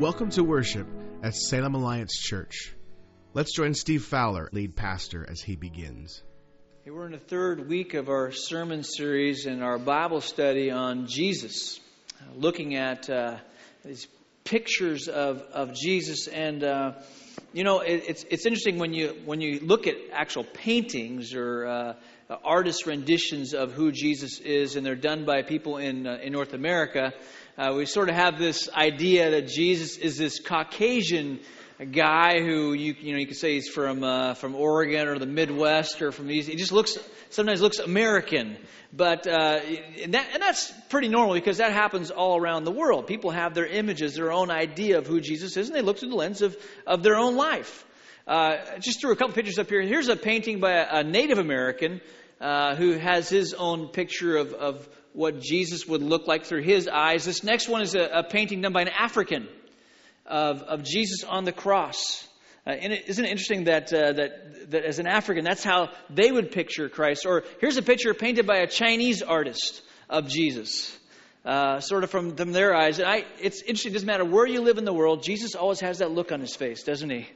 Welcome to worship at Salem Alliance Church. Let's join Steve Fowler, lead pastor, as he begins. Hey, we're in the third week of our sermon series and our Bible study on Jesus, looking at uh, these pictures of, of Jesus. And, uh, you know, it, it's, it's interesting when you, when you look at actual paintings or uh, artist renditions of who Jesus is, and they're done by people in, uh, in North America uh, we sort of have this idea that Jesus is this Caucasian guy who you you know you could say he's from uh, from Oregon or the Midwest or from these. He just looks sometimes looks American, but uh, and, that, and that's pretty normal because that happens all around the world. People have their images, their own idea of who Jesus is, and they look through the lens of of their own life. Uh, just threw a couple pictures up here. Here's a painting by a, a Native American uh, who has his own picture of, of what Jesus would look like through his eyes. This next one is a, a painting done by an African of, of Jesus on the cross. Uh, and is isn't it interesting that, uh, that, that as an African, that's how they would picture Christ? Or here's a picture painted by a Chinese artist of Jesus, uh, sort of from, from their eyes. And I, it's interesting, it doesn't matter where you live in the world, Jesus always has that look on his face, doesn't he?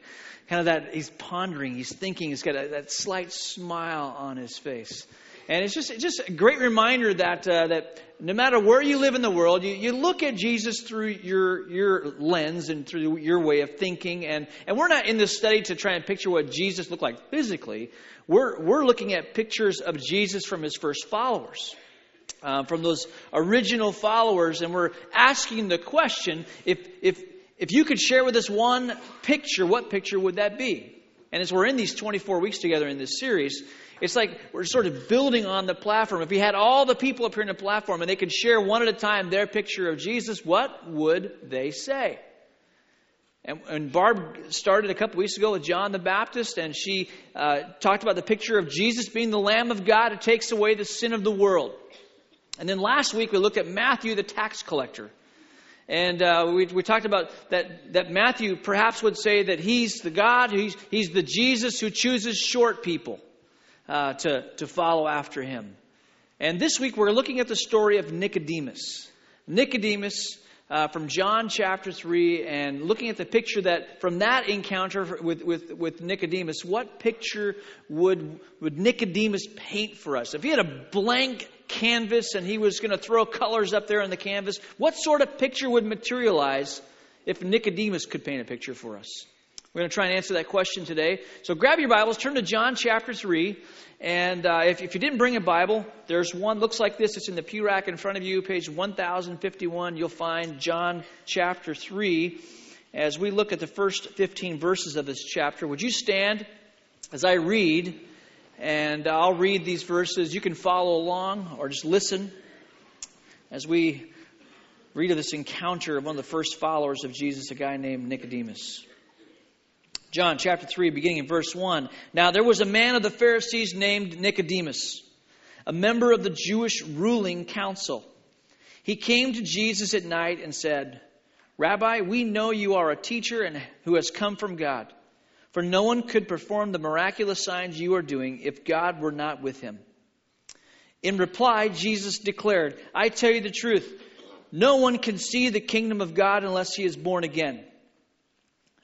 Kind of that, he's pondering, he's thinking, he's got a, that slight smile on his face. And it's just, just a great reminder that, uh, that no matter where you live in the world, you, you look at Jesus through your, your lens and through your way of thinking. And, and we're not in this study to try and picture what Jesus looked like physically. We're, we're looking at pictures of Jesus from his first followers. Uh, from those original followers, and we're asking the question if, if, if you could share with us one picture, what picture would that be? And as we're in these 24 weeks together in this series, it's like we're sort of building on the platform. If we had all the people up here in the platform and they could share one at a time their picture of Jesus, what would they say? And, and Barb started a couple weeks ago with John the Baptist, and she uh, talked about the picture of Jesus being the Lamb of God who takes away the sin of the world. And then last week we looked at Matthew the tax collector. And uh, we, we talked about that, that Matthew perhaps would say that he's the God, he's, he's the Jesus who chooses short people uh, to, to follow after him. And this week we're looking at the story of Nicodemus. Nicodemus uh, from John chapter 3 and looking at the picture that from that encounter with, with, with Nicodemus, what picture would, would Nicodemus paint for us? If he had a blank canvas and he was going to throw colors up there on the canvas, what sort of picture would materialize if Nicodemus could paint a picture for us? We're going to try and answer that question today. So grab your Bibles, turn to John chapter 3. And uh, if, if, you didn't bring a Bible, there's one, looks like this. It's in the pew rack in front of you, page 1051. You'll find John chapter 3 as we look at the first 15 verses of this chapter. Would you stand as I read? And I'll read these verses. You can follow along or just listen as we read of this encounter of one of the first followers of Jesus, a guy named Nicodemus. John chapter 3, beginning in verse 1. Now there was a man of the Pharisees named Nicodemus, a member of the Jewish ruling council. He came to Jesus at night and said, Rabbi, we know you are a teacher and who has come from God. For no one could perform the miraculous signs you are doing if God were not with him. In reply, Jesus declared, I tell you the truth, no one can see the kingdom of God unless he is born again.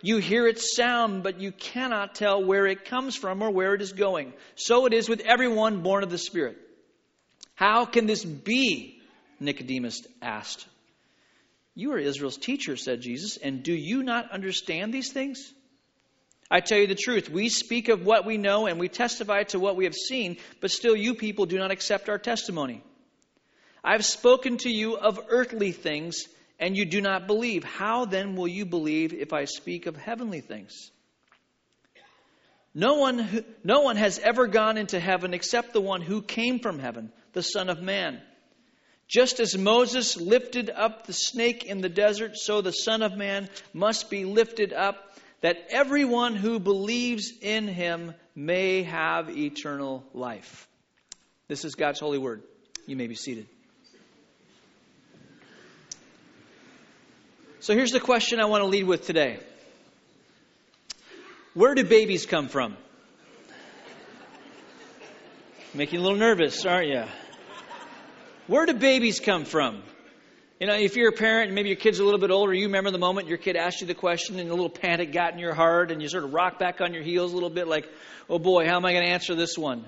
You hear its sound, but you cannot tell where it comes from or where it is going. So it is with everyone born of the Spirit. How can this be? Nicodemus asked. You are Israel's teacher, said Jesus, and do you not understand these things? I tell you the truth. We speak of what we know and we testify to what we have seen, but still you people do not accept our testimony. I have spoken to you of earthly things and you do not believe. How then will you believe if I speak of heavenly things? No one, no one has ever gone into heaven except the one who came from heaven, the Son of Man. Just as Moses lifted up the snake in the desert, so the Son of Man must be lifted up, that everyone who believes in him may have eternal life. This is God's holy word. You may be seated. So here's the question I want to lead with today Where do babies come from? Making you a little nervous, aren't you? Where do babies come from? You know, if you're a parent and maybe your kid's a little bit older, you remember the moment your kid asked you the question and a little panic got in your heart and you sort of rock back on your heels a little bit like, oh boy, how am I going to answer this one?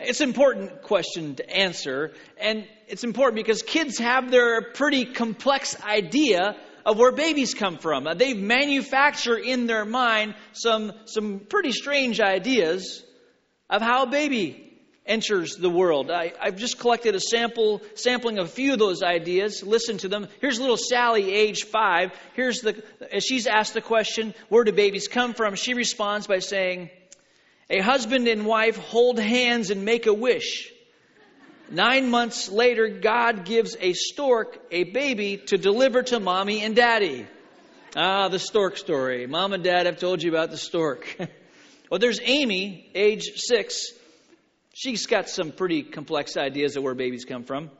It's an important question to answer, and it's important because kids have their pretty complex idea of where babies come from. Uh, they manufacture in their mind some, some pretty strange ideas of how a baby enters the world. I, have just collected a sample sampling of a few of those ideas. Listen to them. Here's little Sally, age five. Here's the she's asked the question, "Where do babies come from?" She responds by saying, "A husband and wife hold hands and make a wish." Nine months later, God gives a stork a baby to deliver to mommy and daddy. Ah, the stork story. Mom and dad have told you about the stork. well, there's Amy, age six. She's got some pretty complex ideas of where babies come from.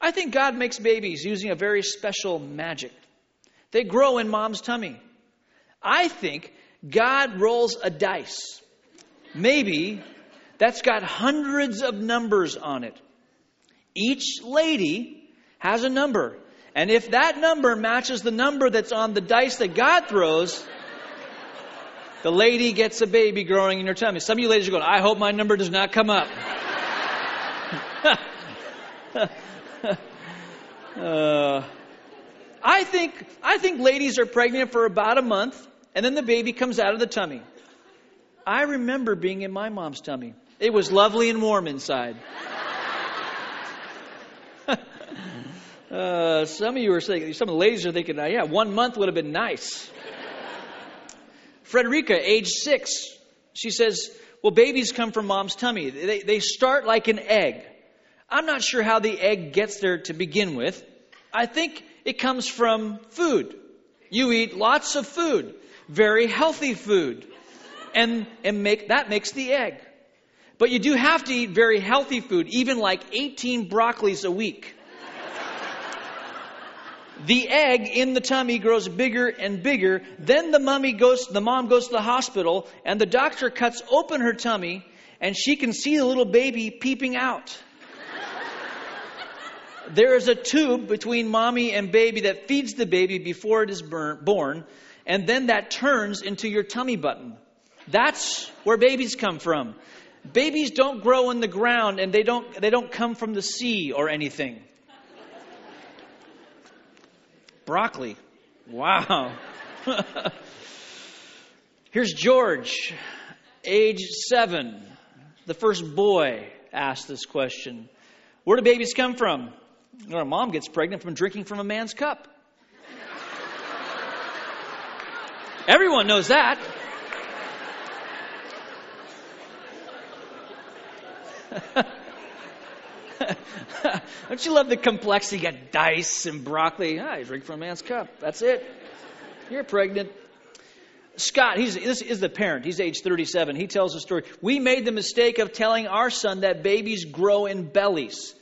I think God makes babies using a very special magic. They grow in mom's tummy. I think God rolls a dice. Maybe that's got hundreds of numbers on it. Each lady has a number. And if that number matches the number that's on the dice that God throws, the lady gets a baby growing in her tummy. Some of you ladies are going, I hope my number does not come up. uh, I think I think ladies are pregnant for about a month, and then the baby comes out of the tummy. I remember being in my mom's tummy. It was lovely and warm inside. uh, some of you are saying, some of the ladies are thinking, yeah, one month would have been nice. Frederica, age six, she says, Well, babies come from mom's tummy. They, they start like an egg. I'm not sure how the egg gets there to begin with. I think it comes from food. You eat lots of food, very healthy food, and, and make, that makes the egg. But you do have to eat very healthy food, even like 18 broccolis a week. The egg in the tummy grows bigger and bigger. Then the mummy goes, the mom goes to the hospital, and the doctor cuts open her tummy, and she can see the little baby peeping out. there is a tube between mommy and baby that feeds the baby before it is born, and then that turns into your tummy button. That's where babies come from. Babies don't grow in the ground and they don't, they don't come from the sea or anything. Broccoli. Wow. Here's George, age seven. The first boy asked this question Where do babies come from? Our mom gets pregnant from drinking from a man's cup. Everyone knows that. Don't you love the complexity? You got dice and broccoli. Ah, you drink from a man's cup. That's it. You're pregnant. Scott, he's, this is the parent. He's age 37. He tells a story. We made the mistake of telling our son that babies grow in bellies.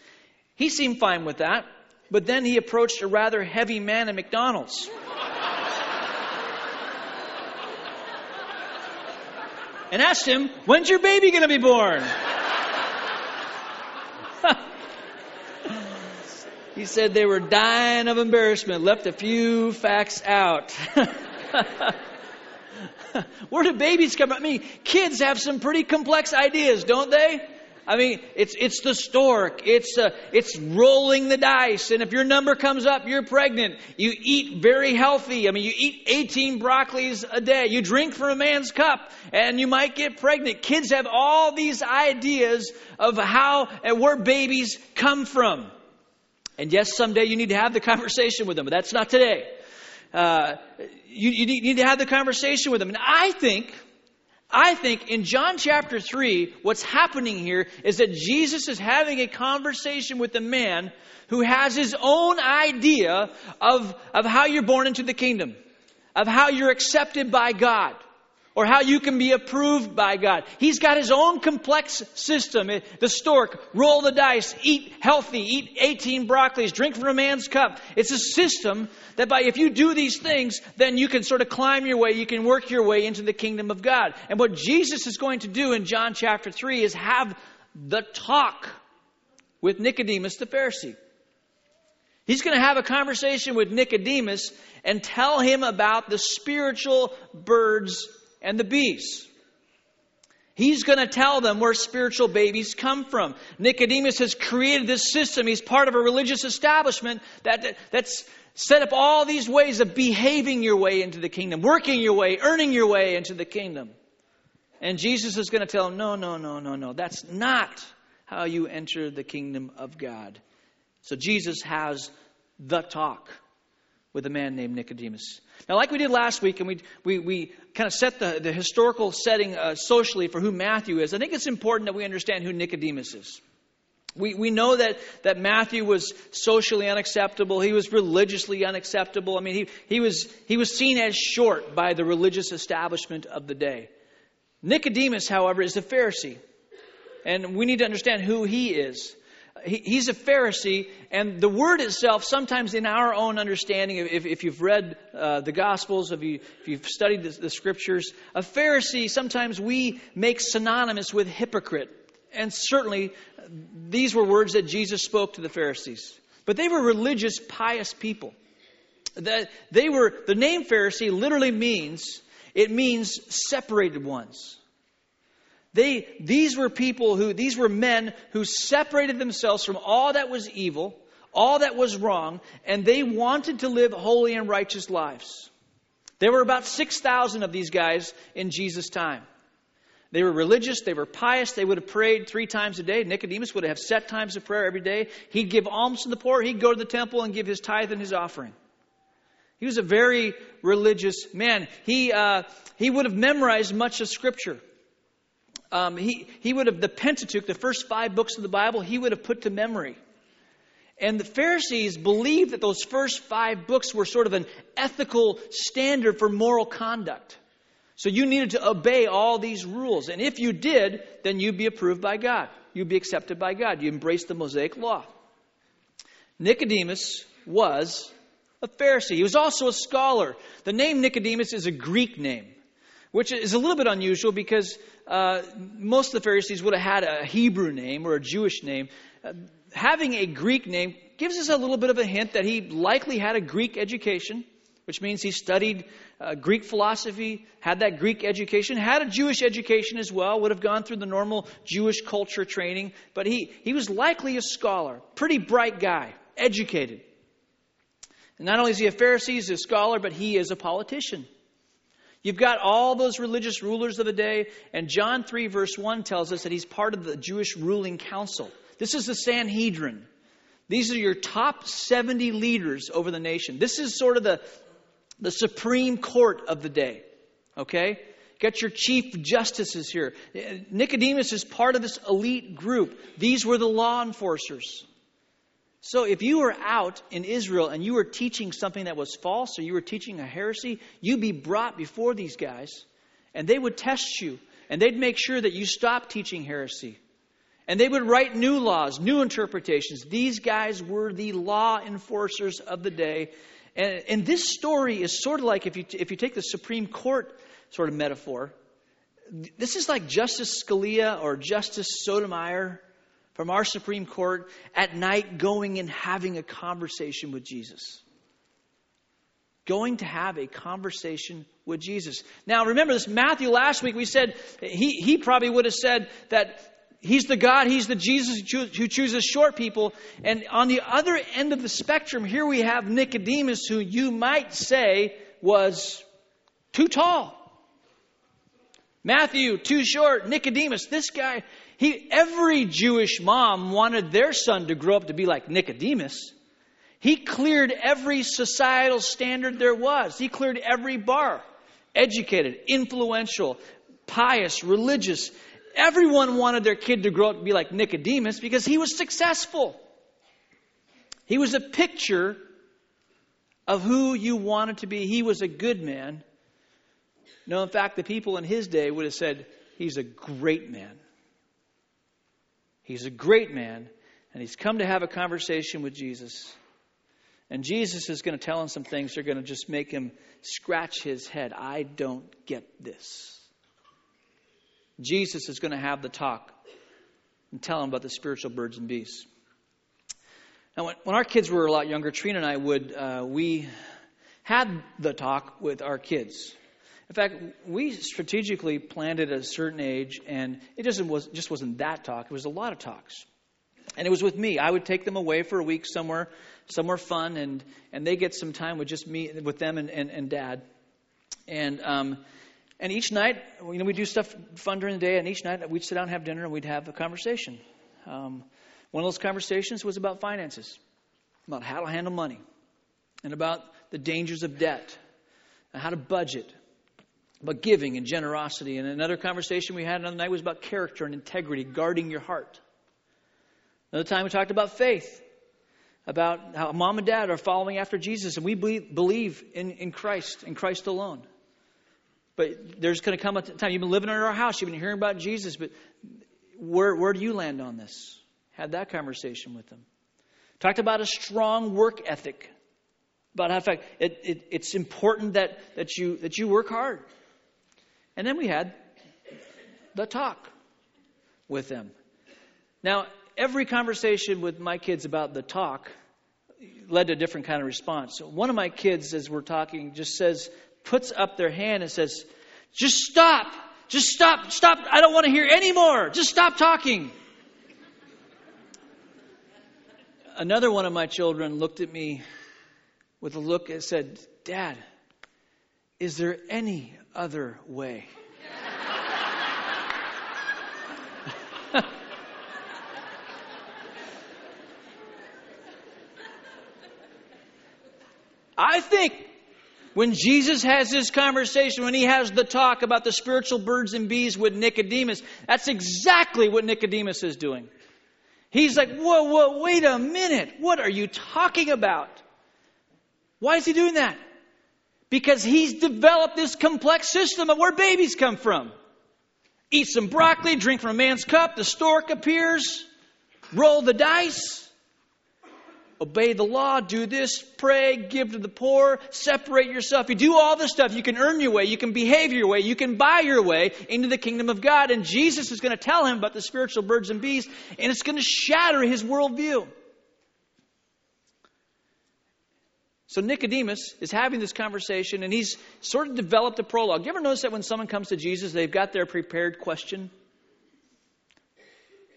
He seemed fine with that, but then he approached a rather heavy man at McDonald's. and asked him, When's your baby going to be born? He said they were dying of embarrassment, left a few facts out. Where do babies come from? I mean, kids have some pretty complex ideas, don't they? I mean, it's it's the stork. It's uh, it's rolling the dice, and if your number comes up, you're pregnant. You eat very healthy. I mean, you eat 18 broccolis a day. You drink from a man's cup, and you might get pregnant. Kids have all these ideas of how and where babies come from. And yes, someday you need to have the conversation with them, but that's not today. Uh, you, you need to have the conversation with them. And I think I think in John chapter 3, what's happening here is that Jesus is having a conversation with a man who has his own idea of, of how you're born into the kingdom, of how you're accepted by God or how you can be approved by God. He's got his own complex system. Eh, the stork, roll the dice, eat healthy, eat 18 broccolis, drink from a man's cup. It's a system that by, if you do these things, then you can sort of climb your way, you can work your way into the kingdom of God. And what Jesus is going to do in John chapter 3 is have the talk with Nicodemus the Pharisee. He's going to have a conversation with Nicodemus and tell him about the spiritual birds and the bees. He's going to tell them where spiritual babies come from. Nicodemus has created this system. He's part of a religious establishment that, that, that's set up all these ways of behaving your way into the kingdom, working your way, earning your way into the kingdom. And Jesus is going to tell him, no, no, no, no, no. That's not how you enter the kingdom of God. So Jesus has the talk with a man named Nicodemus. Now, like we did last week, and we, we, we kind of set the, the historical setting uh, socially for who Matthew is, I think it's important that we understand who Nicodemus is. We, we know that, that Matthew was socially unacceptable. He was religiously unacceptable. I mean, he, he, was, he was seen as short by the religious establishment of the day. Nicodemus, however, is a Pharisee. And we need to understand who he is he, he's a Pharisee, and the word itself, sometimes in our own understanding, if, if you've read uh, the Gospels, if, you, you've studied the, the Scriptures, a Pharisee, sometimes we make synonymous with hypocrite. And certainly, these were words that Jesus spoke to the Pharisees. But they were religious, pious people. That they were the name Pharisee literally means it means separated ones. They, these were people who, these were men who separated themselves from all that was evil, all that was wrong, and they wanted to live holy and righteous lives. There were about 6,000 of these guys in Jesus' time. They were religious, they were pious, they would have prayed three times a day. Nicodemus would have set times of prayer every day. He'd give alms to the poor, he'd go to the temple and give his tithe and his offering. He was a very religious man. He, uh, he would have memorized much of Scripture um, he, he would have, the Pentateuch, the first five books of the Bible, he would have put to memory. And the Pharisees believed that those first five books were sort of an ethical standard for moral conduct. So you needed to obey all these rules. And if you did, then you'd be approved by God. You'd be accepted by God. You embraced the Mosaic law. Nicodemus was a Pharisee. He was also a scholar. The name Nicodemus is a Greek name, which is a little bit unusual because uh, most of the Pharisees would have had a Hebrew name or a Jewish name. Uh, having a Greek name gives us a little bit of a hint that he likely had a Greek education, which means he studied uh, Greek philosophy, had that Greek education, had a Jewish education as well, would have gone through the normal Jewish culture training, but he, he was likely a scholar, pretty bright guy, educated. And not only is he a Pharisee, he's a scholar, but he is a politician. You've got all those religious rulers of the day, and John 3, verse 1 tells us that he's part of the Jewish ruling council. This is the Sanhedrin. These are your top 70 leaders over the nation. This is sort of the, the supreme court of the day. Okay? Got your chief justices here. Nicodemus is part of this elite group. These were the law enforcers. So if you were out in Israel and you were teaching something that was false or you were teaching a heresy, you'd be brought before these guys and they would test you and they'd make sure that you stopped teaching heresy. And they would write new laws, new interpretations. These guys were the law enforcers of the day. And, and this story is sort of like if you, if you take the Supreme Court sort of metaphor, this is like Justice Scalia or Justice Sotomayor from our Supreme Court at night going and having a conversation with Jesus. Going to have a conversation with Jesus. Now, remember this Matthew last week, we said he, he probably would have said that he's the God, he's the Jesus who chooses short people. And on the other end of the spectrum, here we have Nicodemus, who you might say was too tall. Matthew, too short. Nicodemus, this guy, he, every Jewish mom wanted their son to grow up to be like Nicodemus. He cleared every societal standard there was. He cleared every bar. Educated, influential, pious, religious. Everyone wanted their kid to grow up to be like Nicodemus because he was successful. He was a picture of who you wanted to be. He was a good man. No, in fact, the people in his day would have said, He's a great man. He's a great man, and he's come to have a conversation with Jesus. And Jesus is going to tell him some things that are going to just make him scratch his head. I don't get this. Jesus is going to have the talk and tell him about the spiritual birds and beasts. Now, when, when our kids were a lot younger, Trina and I would, uh, we had the talk with our kids. In fact, we strategically planned it at a certain age, and it just, was, just wasn't that talk. It was a lot of talks. And it was with me. I would take them away for a week somewhere, somewhere fun, and, and they get some time with just me, with them and, and, and dad. And, um, and each night, you know, we do stuff fun during the day, and each night we'd sit down and have dinner and we'd have a conversation. Um, one of those conversations was about finances, about how to handle money, and about the dangers of debt, and how to budget, about giving and generosity. And another conversation we had another night was about character and integrity, guarding your heart. Another time we talked about faith, about how mom and dad are following after Jesus, and we believe in, in Christ, in Christ alone. But there's going to come a time, you've been living in our house, you've been hearing about Jesus, but where, where do you land on this? Had that conversation with them. Talked about a strong work ethic. About how, in fact, it, it, it's important that, that, you, that you work hard. And then we had the talk with them. Now, every conversation with my kids about the talk led to a different kind of response. So one of my kids, as we're talking, just says, puts up their hand and says, Just stop. Just stop. Stop. I don't want to hear any more. Just stop talking. Another one of my children looked at me with a look and said, Dad, is there any other way. I think when Jesus has this conversation, when he has the talk about the spiritual birds and bees with Nicodemus, that's exactly what Nicodemus is doing. He's like, whoa, whoa, wait a minute. What are you talking about? Why is he doing that? Because he's developed this complex system of where babies come from. Eat some broccoli, drink from a man's cup, the stork appears, roll the dice, obey the law, do this, pray, give to the poor, separate yourself. You do all this stuff. You can earn your way, you can behave your way, you can buy your way into the kingdom of God. And Jesus is going to tell him about the spiritual birds and bees, and it's going to shatter his worldview. So Nicodemus is having this conversation and he's sort of developed a prologue. You ever notice that when someone comes to Jesus, they've got their prepared question?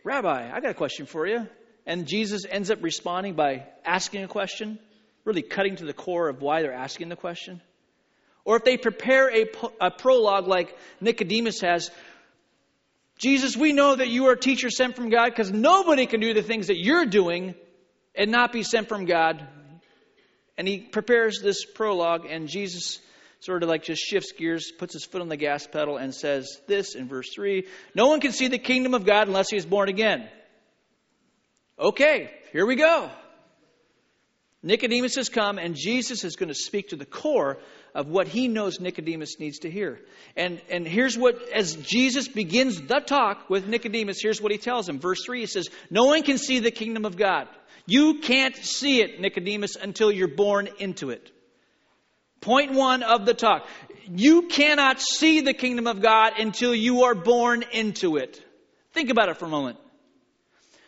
Rabbi, I got a question for you. And Jesus ends up responding by asking a question, really cutting to the core of why they're asking the question. Or if they prepare a, a prologue like Nicodemus has, Jesus, we know that you are a teacher sent from God because nobody can do the things that you're doing and not be sent from God. And he prepares this prologue, and Jesus sort of like just shifts gears, puts his foot on the gas pedal, and says this in verse 3 No one can see the kingdom of God unless he is born again. Okay, here we go. Nicodemus has come, and Jesus is going to speak to the core of what he knows Nicodemus needs to hear. And, and here's what, as Jesus begins the talk with Nicodemus, here's what he tells him. Verse 3 he says, No one can see the kingdom of God. You can't see it, Nicodemus, until you're born into it. Point one of the talk. You cannot see the kingdom of God until you are born into it. Think about it for a moment.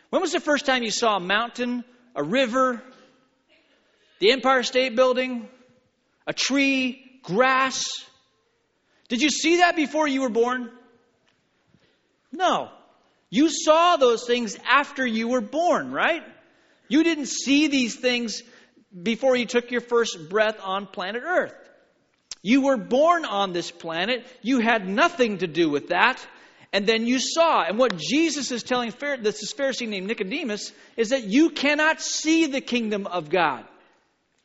When was the first time you saw a mountain, a river, the Empire State Building, a tree, grass? Did you see that before you were born? No. You saw those things after you were born, right? You didn't see these things before you took your first breath on planet Earth. You were born on this planet. You had nothing to do with that. And then you saw. And what Jesus is telling this Pharisee named Nicodemus is that you cannot see the kingdom of God.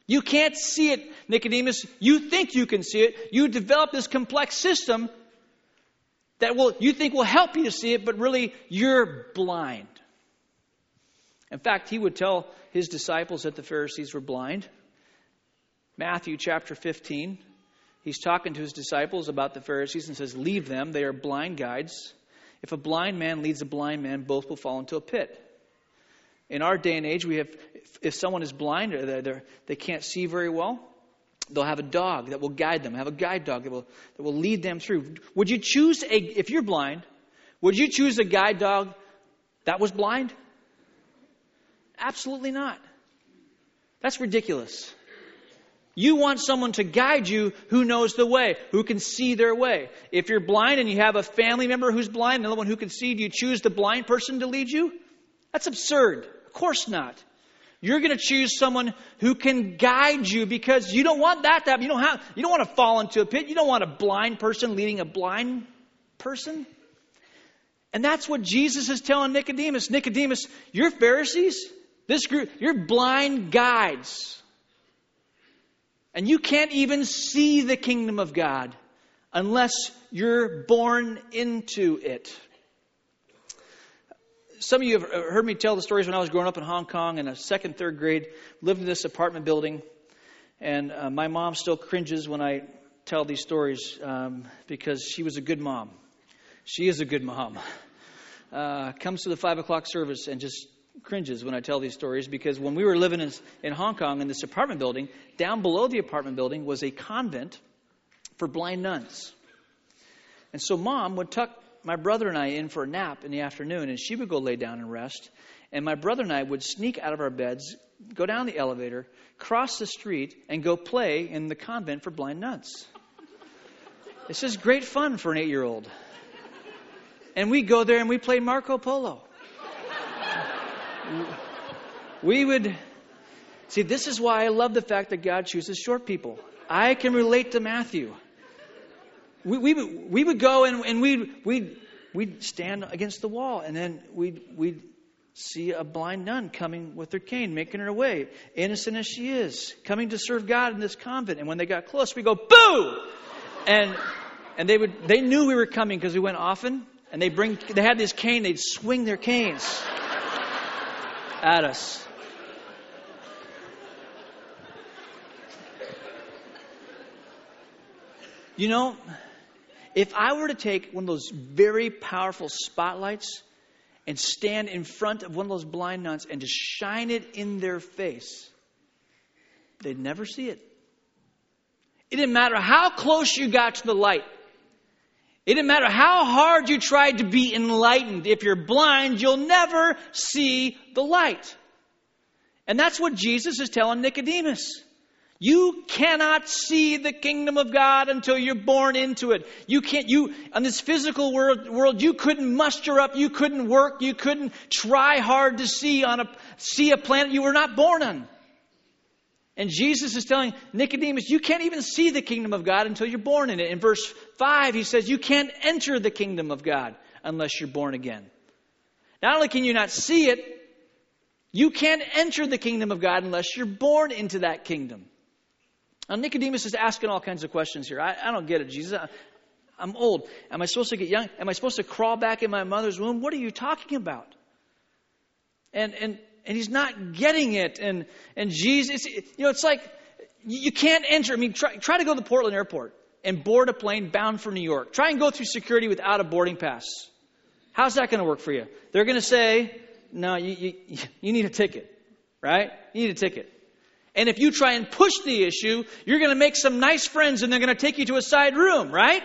You can't see it, Nicodemus. You think you can see it. You develop this complex system that will you think will help you to see it, but really you're blind. In fact, he would tell his disciples that the Pharisees were blind. Matthew chapter 15, he's talking to his disciples about the Pharisees and says, Leave them, they are blind guides. If a blind man leads a blind man, both will fall into a pit. In our day and age, we have, if someone is blind or they're, they can't see very well, they'll have a dog that will guide them, have a guide dog that will, that will lead them through. Would you choose a, if you're blind, would you choose a guide dog that was blind? Absolutely not. That's ridiculous. You want someone to guide you who knows the way, who can see their way. If you're blind and you have a family member who's blind, another one who can see, do you choose the blind person to lead you? That's absurd. Of course not. You're going to choose someone who can guide you because you don't want that to happen. You don't, have, you don't want to fall into a pit. You don't want a blind person leading a blind person. And that's what Jesus is telling Nicodemus. Nicodemus, you're Pharisees. This group, you're blind guides. And you can't even see the kingdom of God unless you're born into it. Some of you have heard me tell the stories when I was growing up in Hong Kong in a second, third grade, lived in this apartment building. And uh, my mom still cringes when I tell these stories um, because she was a good mom. She is a good mom. Uh, comes to the five o'clock service and just cringes when I tell these stories because when we were living in, in Hong Kong in this apartment building, down below the apartment building was a convent for blind nuns. And so mom would tuck my brother and I in for a nap in the afternoon, and she would go lay down and rest. And my brother and I would sneak out of our beds, go down the elevator, cross the street, and go play in the convent for blind nuns. This is great fun for an eight year old. And we go there and we play Marco Polo we would see this is why I love the fact that God chooses short people. I can relate to Matthew. We, we, we would go and, and we'd, we'd, we'd stand against the wall, and then we'd, we'd see a blind nun coming with her cane, making her way, innocent as she is, coming to serve God in this convent. And when they got close, we go, boo! And, and they, would, they knew we were coming because we went often, and they, bring, they had this cane, they'd swing their canes at us. You know, if I were to take one of those very powerful spotlights and stand in front of one of those blind nuns and just shine it in their face, they'd never see it. It didn't matter how close you got to the light. It didn't matter how hard you tried to be enlightened. If you're blind, you'll never see the light. And that's what Jesus is telling Nicodemus. You cannot see the kingdom of God until you're born into it. You can't, you, on this physical world, world, you couldn't muster up, you couldn't work, you couldn't try hard to see on a, see a planet you were not born on. And Jesus is telling Nicodemus, you can't even see the kingdom of God until you're born in it. In verse 5, he says, you can't enter the kingdom of God unless you're born again. Not only can you not see it, you can't enter the kingdom of God unless you're born into that kingdom. Now, Nicodemus is asking all kinds of questions here. I, I don't get it, Jesus. I, I'm old. Am I supposed to get young? Am I supposed to crawl back in my mother's womb? What are you talking about? And, and and he's not getting it. And, and Jesus, you know, it's like you can't enter. I mean, try, try to go to the Portland airport and board a plane bound for New York. Try and go through security without a boarding pass. How's that going to work for you? They're going to say, no, you, you, you need a ticket, right? You need a ticket. And if you try and push the issue, you're going to make some nice friends and they're going to take you to a side room, right?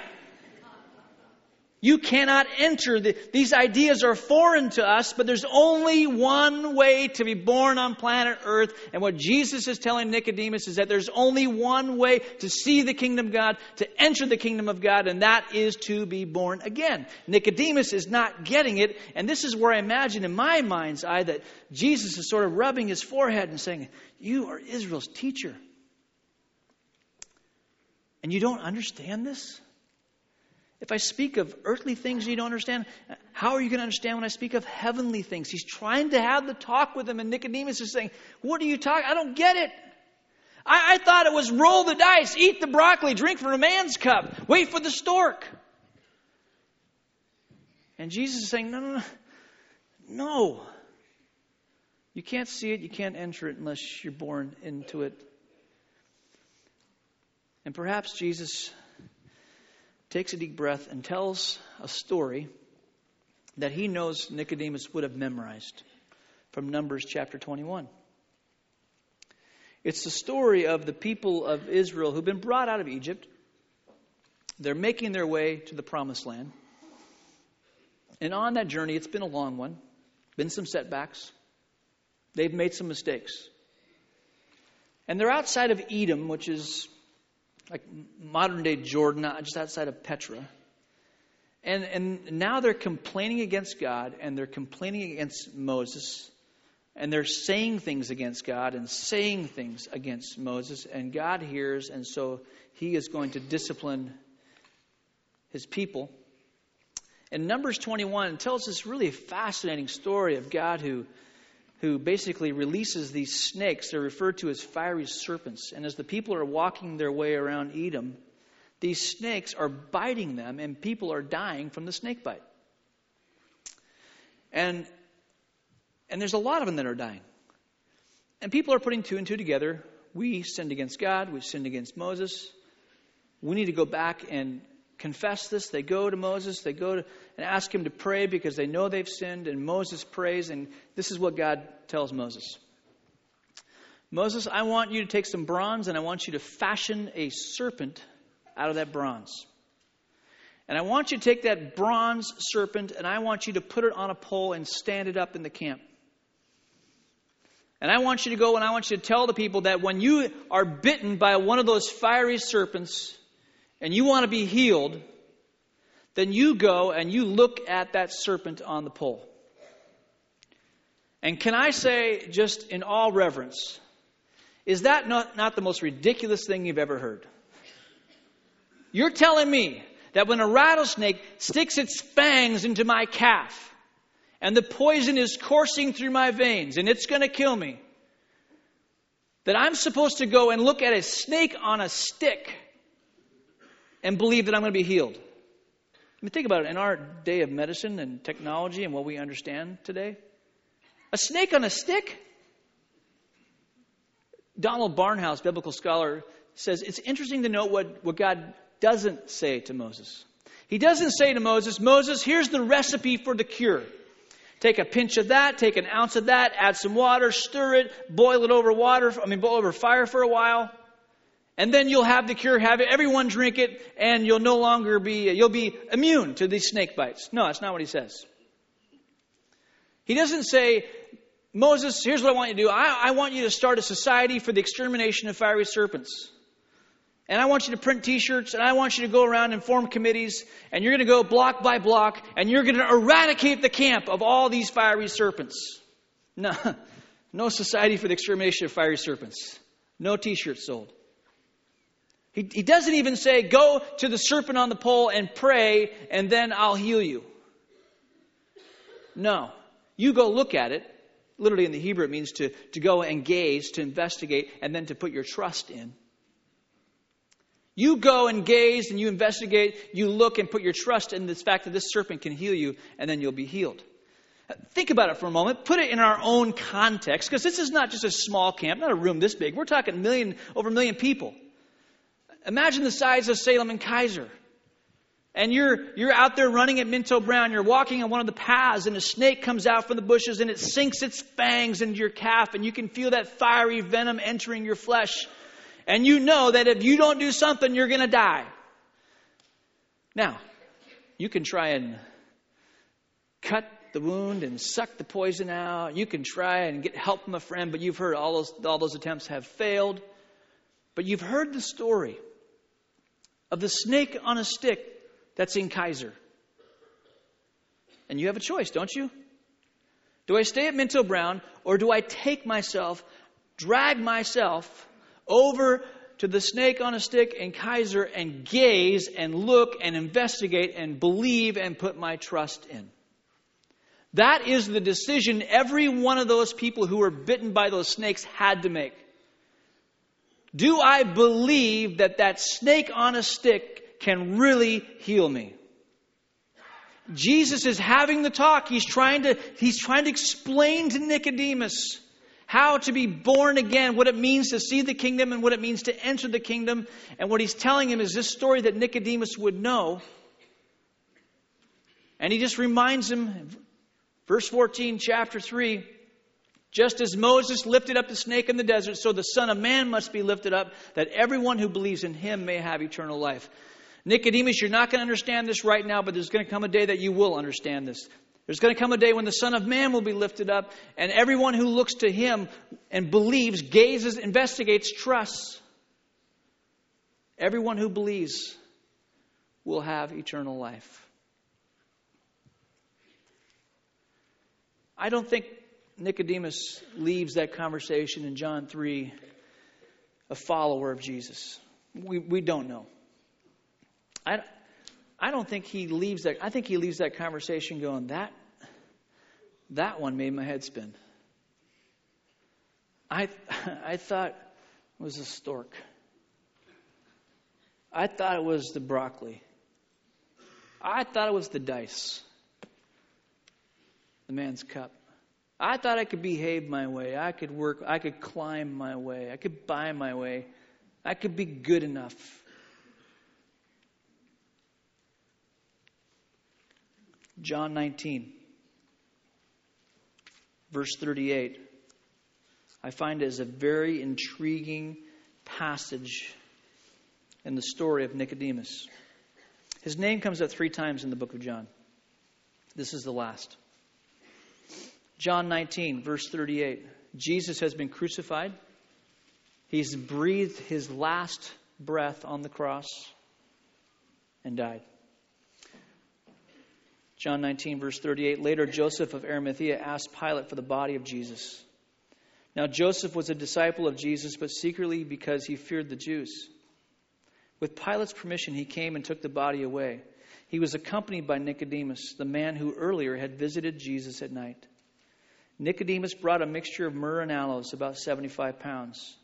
You cannot enter. The, these ideas are foreign to us, but there's only one way to be born on planet Earth. And what Jesus is telling Nicodemus is that there's only one way to see the kingdom of God, to enter the kingdom of God, and that is to be born again. Nicodemus is not getting it, and this is where I imagine in my mind's eye that Jesus is sort of rubbing his forehead and saying, You are Israel's teacher. And you don't understand this? If I speak of earthly things you don't understand, how are you going to understand when I speak of heavenly things? He's trying to have the talk with him, and Nicodemus is saying, What are you talking? I don't get it. I, I thought it was roll the dice, eat the broccoli, drink from a man's cup, wait for the stork. And Jesus is saying, No, no, no. No. You can't see it, you can't enter it unless you're born into it. And perhaps Jesus takes a deep breath and tells a story that he knows Nicodemus would have memorized from Numbers chapter 21. It's the story of the people of Israel who've been brought out of Egypt. They're making their way to the promised land. And on that journey, it's been a long one, been some setbacks. They've made some mistakes. And they're outside of Edom, which is like modern day Jordan, uh, just outside of Petra. And, and now they're complaining against God and they're complaining against Moses. And they're saying things against God and saying things against Moses. And God hears, and so he is going to discipline his people. And Numbers 21 tells this really fascinating story of God who who basically releases these snakes. They're referred to as fiery serpents. And as the people are walking their way around Edom, these snakes are biting them, and people are dying from the snake bite. And, and there's a lot of them that are dying. And people are putting two and two together. We sinned against God, we sinned against Moses. We need to go back and confess this. They go to Moses, they go to, and ask him to pray because they know they've sinned, and Moses prays, and this is what God tells Moses. Moses, I want you to take some bronze and I want you to fashion a serpent out of that bronze. And I want you to take that bronze serpent and I want you to put it on a pole and stand it up in the camp. And I want you to go and I want you to tell the people that when you are bitten by one of those fiery serpents, and you want to be healed, then you go and you look at that serpent on the pole. And can I say, just in all reverence, is that not, not the most ridiculous thing you've ever heard? You're telling me that when a rattlesnake sticks its fangs into my calf and the poison is coursing through my veins and it's going to kill me, that I'm supposed to go and look at a snake on a stick and believe that I'm going to be healed. I mean, think about it. In our day of medicine and technology and what we understand today, a snake on a stick? Donald Barnhouse, biblical scholar, says it's interesting to note what, what God doesn't say to Moses. He doesn't say to Moses, Moses, here's the recipe for the cure. Take a pinch of that, take an ounce of that, add some water, stir it, boil it over water, I mean, boil over fire for a while. And then you'll have the cure, have it, everyone drink it, and you'll no longer be, you'll be immune to these snake bites. No, that's not what he says. He doesn't say, Moses, here's what I want you to do. I, I want you to start a society for the extermination of fiery serpents. And I want you to print t shirts, and I want you to go around and form committees, and you're going to go block by block, and you're going to eradicate the camp of all these fiery serpents. No, no society for the extermination of fiery serpents. No t shirts sold. He, he doesn't even say, Go to the serpent on the pole and pray, and then I'll heal you. No. You go look at it. Literally in the Hebrew, it means to, to go and gaze, to investigate, and then to put your trust in. You go and gaze and you investigate, you look and put your trust in the fact that this serpent can heal you, and then you'll be healed. Think about it for a moment. Put it in our own context, because this is not just a small camp, not a room this big. We're talking million, over a million people. Imagine the size of Salem and Keizer. And you're, you're out there running at Minto Brown. You're walking on one of the paths, and a snake comes out from the bushes and it sinks its fangs into your calf, and you can feel that fiery venom entering your flesh. And you know that if you don't do something, you're going to die. Now, you can try and cut the wound and suck the poison out. You can try and get help from a friend, but you've heard all those, all those attempts have failed. But you've heard the story of the snake on a stick that's in Keizer. And you have a choice, don't you? Do I stay at Minto Brown or do I take myself, drag myself over to the snake on a stick in Keizer and gaze and look and investigate and believe and put my trust in? That is the decision every one of those people who were bitten by those snakes had to make. Do I believe that that snake on a stick can really heal me? Jesus is having the talk. He's trying to, he's trying to explain to Nicodemus how to be born again, what it means to see the kingdom and what it means to enter the kingdom. And what he's telling him is this story that Nicodemus would know. And he just reminds him, verse 14, chapter 3 just as Moses lifted up the snake in the desert, so the Son of Man must be lifted up, that everyone who believes in him may have eternal life. Nicodemus, you're not going to understand this right now, but there's going to come a day that you will understand this. There's going to come a day when the Son of Man will be lifted up, and everyone who looks to him and believes, gazes, investigates, trusts, everyone who believes will have eternal life. I don't think Nicodemus leaves that conversation in John 3 a follower of Jesus. We, we don't know. I, I don't think he leaves that. I think he leaves that conversation going, that, that one made my head spin. I, I thought it was a stork. I thought it was the broccoli. I thought it was the dice. The man's cup. I thought I could behave my way. I could work. I could climb my way. I could buy my way. I could be good enough. John 19, verse 38. I find it as a very intriguing passage in the story of Nicodemus. His name comes up three times in the book of John. This is the last. John 19, verse 38. Jesus has been crucified. He's breathed his last breath on the cross and died. John 19, verse 38. Later, Joseph of Arimathea asked Pilate for the body of Jesus. Now, Joseph was a disciple of Jesus, but secretly because he feared the Jews. With Pilate's permission, he came and took the body away. He was accompanied by Nicodemus, the man who earlier had visited Jesus at night. Nicodemus brought a mixture of myrrh and aloes, about 75 pounds.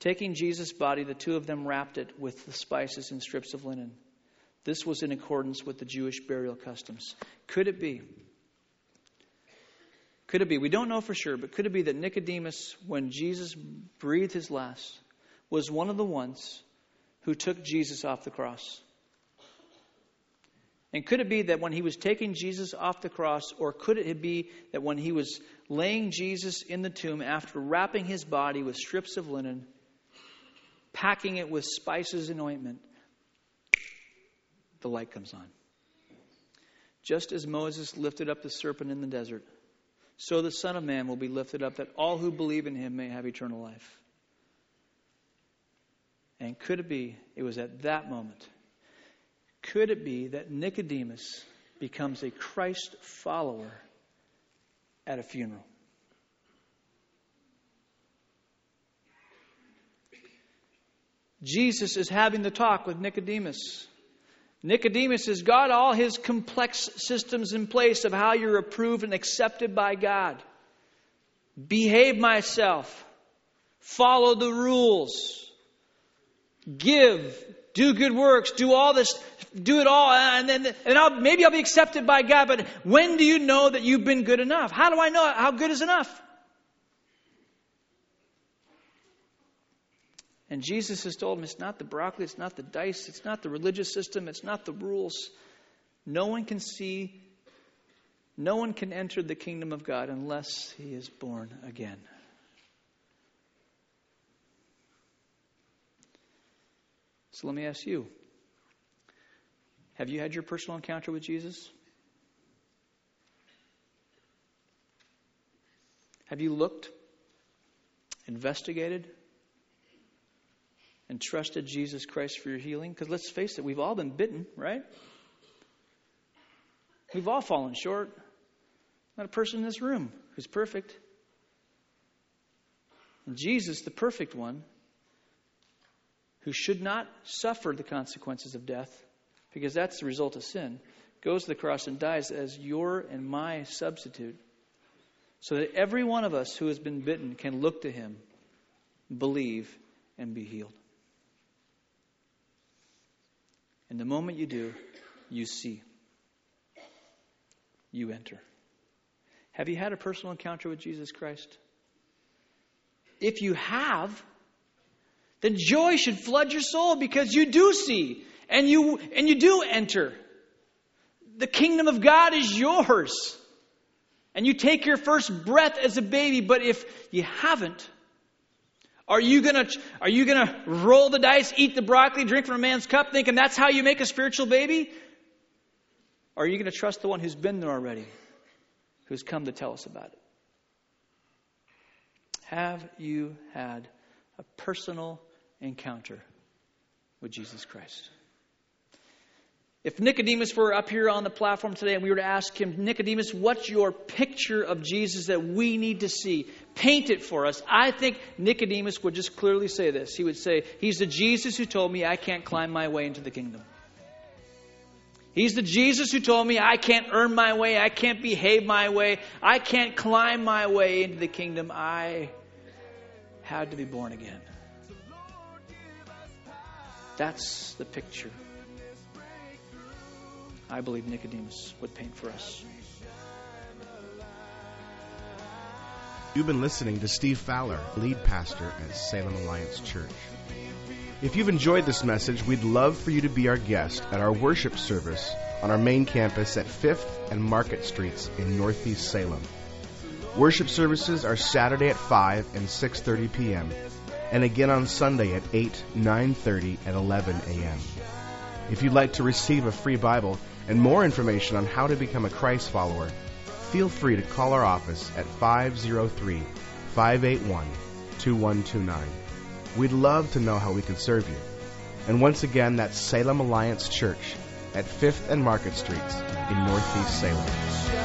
Taking Jesus' body, the two of them wrapped it with the spices and strips of linen. This was in accordance with the Jewish burial customs. Could it be? Could it be? We don't know for sure, but could it be that Nicodemus, when Jesus breathed his last, was one of the ones who took Jesus off the cross? And could it be that when he was taking Jesus off the cross, or could it be that when he was laying Jesus in the tomb after wrapping his body with strips of linen, packing it with spices and ointment, the light comes on? Just as Moses lifted up the serpent in the desert, so the Son of Man will be lifted up, that all who believe in him may have eternal life. And could it be it was at that moment could it be that Nicodemus becomes a Christ follower at a funeral? Jesus is having the talk with Nicodemus. Nicodemus has got all his complex systems in place of how you're approved and accepted by God. Behave myself. Follow the rules. Give do good works, do all this, do it all, and then and I'll, maybe I'll be accepted by God. But when do you know that you've been good enough? How do I know how good is enough? And Jesus has told him it's not the broccoli, it's not the dice, it's not the religious system, it's not the rules. No one can see, no one can enter the kingdom of God unless he is born again. So let me ask you have you had your personal encounter with Jesus? Have you looked, investigated, and trusted Jesus Christ for your healing? Because let's face it, we've all been bitten, right? We've all fallen short. Not a person in this room who's perfect. And Jesus, the perfect one, who should not suffer the consequences of death, because that's the result of sin, goes to the cross and dies as your and my substitute, so that every one of us who has been bitten can look to him, believe, and be healed. And the moment you do, you see. you enter. Have you had a personal encounter with Jesus Christ? If you have, then joy should flood your soul because you do see and you and you do enter. The kingdom of God is yours. And you take your first breath as a baby, but if you haven't, are you gonna are you gonna roll the dice, eat the broccoli, drink from a man's cup, thinking that's how you make a spiritual baby? Or are you gonna trust the one who's been there already, who's come to tell us about it? Have you had a personal encounter with Jesus Christ? If Nicodemus were up here on the platform today and we were to ask him, Nicodemus, what's your picture of Jesus that we need to see? Paint it for us. I think Nicodemus would just clearly say this. He would say, He's the Jesus who told me I can't climb my way into the kingdom. He's the Jesus who told me I can't earn my way, I can't behave my way, I can't climb my way into the kingdom. I had to be born again. That's the picture I believe Nicodemus would paint for us. You've been listening to Steve Fowler, lead pastor at Salem Alliance Church. If you've enjoyed this message, we'd love for you to be our guest at our worship service on our main campus at 5th and Market Streets in Northeast Salem. Worship services are Saturday at 5 and 6:30 p.m. and again on Sunday at 8, 9:30 and 11 a.m. If you'd like to receive a free Bible, and more information on how to become a Christ follower, feel free to call our office at 503 581 2129. We'd love to know how we can serve you. And once again, that's Salem Alliance Church at 5th and Market Streets in Northeast Salem.